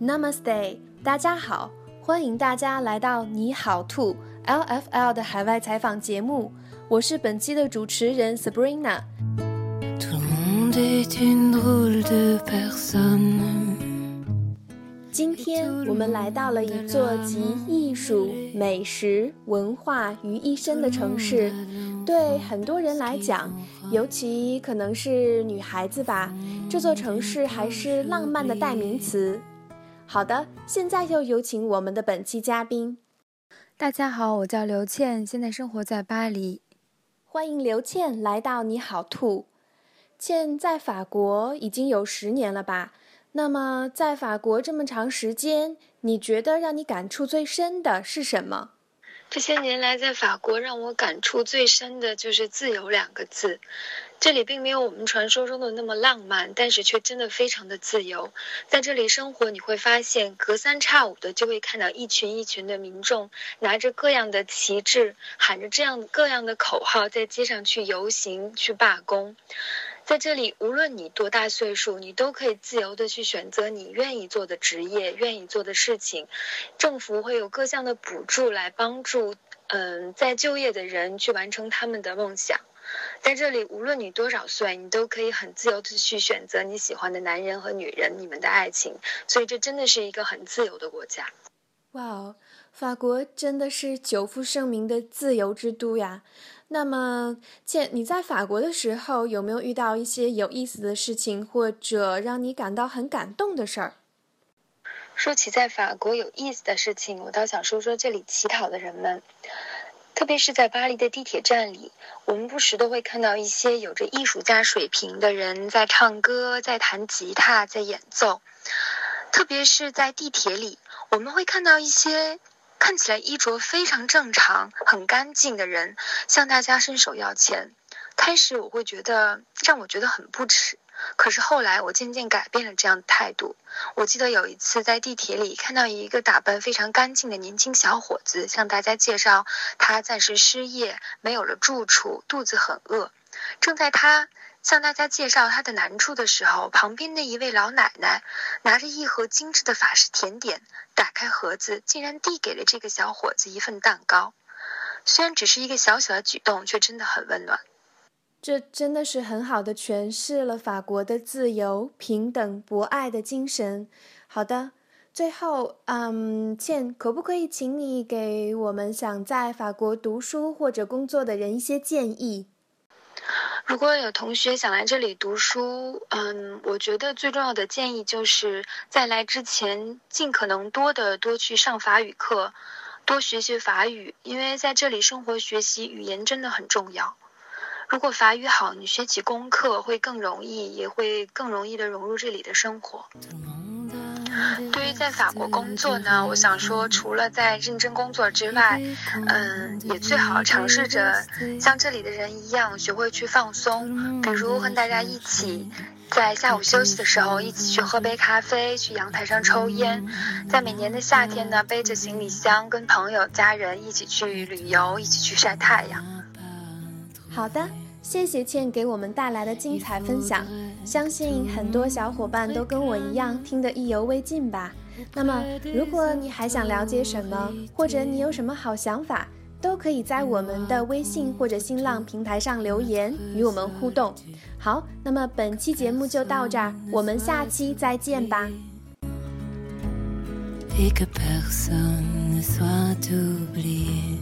Namaste，大家好，欢迎大家来到你好兔 LFL 的海外采访节目，我是本期的主持人 Sabrina。今天我们来到了一座集艺术、美食、文化于一身的城市。对很多人来讲，尤其可能是女孩子吧，这座城市还是浪漫的代名词。好的，现在就有请我们的本期嘉宾。大家好，我叫刘倩，现在生活在巴黎。欢迎刘倩来到你好兔。倩在法国已经有十年了吧？那么，在法国这么长时间，你觉得让你感触最深的是什么？这些年来，在法国让我感触最深的就是“自由”两个字。这里并没有我们传说中的那么浪漫，但是却真的非常的自由。在这里生活，你会发现隔三差五的就会看到一群一群的民众拿着各样的旗帜，喊着这样各样的口号，在街上去游行、去罢工。在这里，无论你多大岁数，你都可以自由的去选择你愿意做的职业、愿意做的事情。政府会有各项的补助来帮助，嗯，在就业的人去完成他们的梦想。在这里，无论你多少岁，你都可以很自由的去选择你喜欢的男人和女人，你们的爱情。所以，这真的是一个很自由的国家。哇哦，法国真的是久负盛名的自由之都呀！那么，见，你在法国的时候有没有遇到一些有意思的事情，或者让你感到很感动的事儿？说起在法国有意思的事情，我倒想说说这里乞讨的人们，特别是在巴黎的地铁站里，我们不时都会看到一些有着艺术家水平的人在唱歌、在弹吉他、在演奏。特别是在地铁里，我们会看到一些。看起来衣着非常正常、很干净的人向大家伸手要钱，开始我会觉得让我觉得很不耻，可是后来我渐渐改变了这样的态度。我记得有一次在地铁里看到一个打扮非常干净的年轻小伙子向大家介绍他暂时失业、没有了住处、肚子很饿，正在他。向大家介绍他的难处的时候，旁边的一位老奶奶拿着一盒精致的法式甜点，打开盒子，竟然递给了这个小伙子一份蛋糕。虽然只是一个小小的举动，却真的很温暖。这真的是很好的诠释了法国的自由、平等、博爱的精神。好的，最后，嗯，倩，可不可以请你给我们想在法国读书或者工作的人一些建议？如果有同学想来这里读书，嗯，我觉得最重要的建议就是在来之前尽可能多的多去上法语课，多学学法语，因为在这里生活学习语言真的很重要。如果法语好，你学起功课会更容易，也会更容易的融入这里的生活。对于在法国工作呢，我想说，除了在认真工作之外，嗯，也最好尝试着像这里的人一样，学会去放松，比如和大家一起在下午休息的时候，一起去喝杯咖啡，去阳台上抽烟，在每年的夏天呢，背着行李箱，跟朋友、家人一起去旅游，一起去晒太阳。好的。谢谢倩给我们带来的精彩分享，相信很多小伙伴都跟我一样听得意犹未尽吧。那么，如果你还想了解什么，或者你有什么好想法，都可以在我们的微信或者新浪平台上留言与我们互动。好，那么本期节目就到这儿，我们下期再见吧。Et que personne ne soit oublié.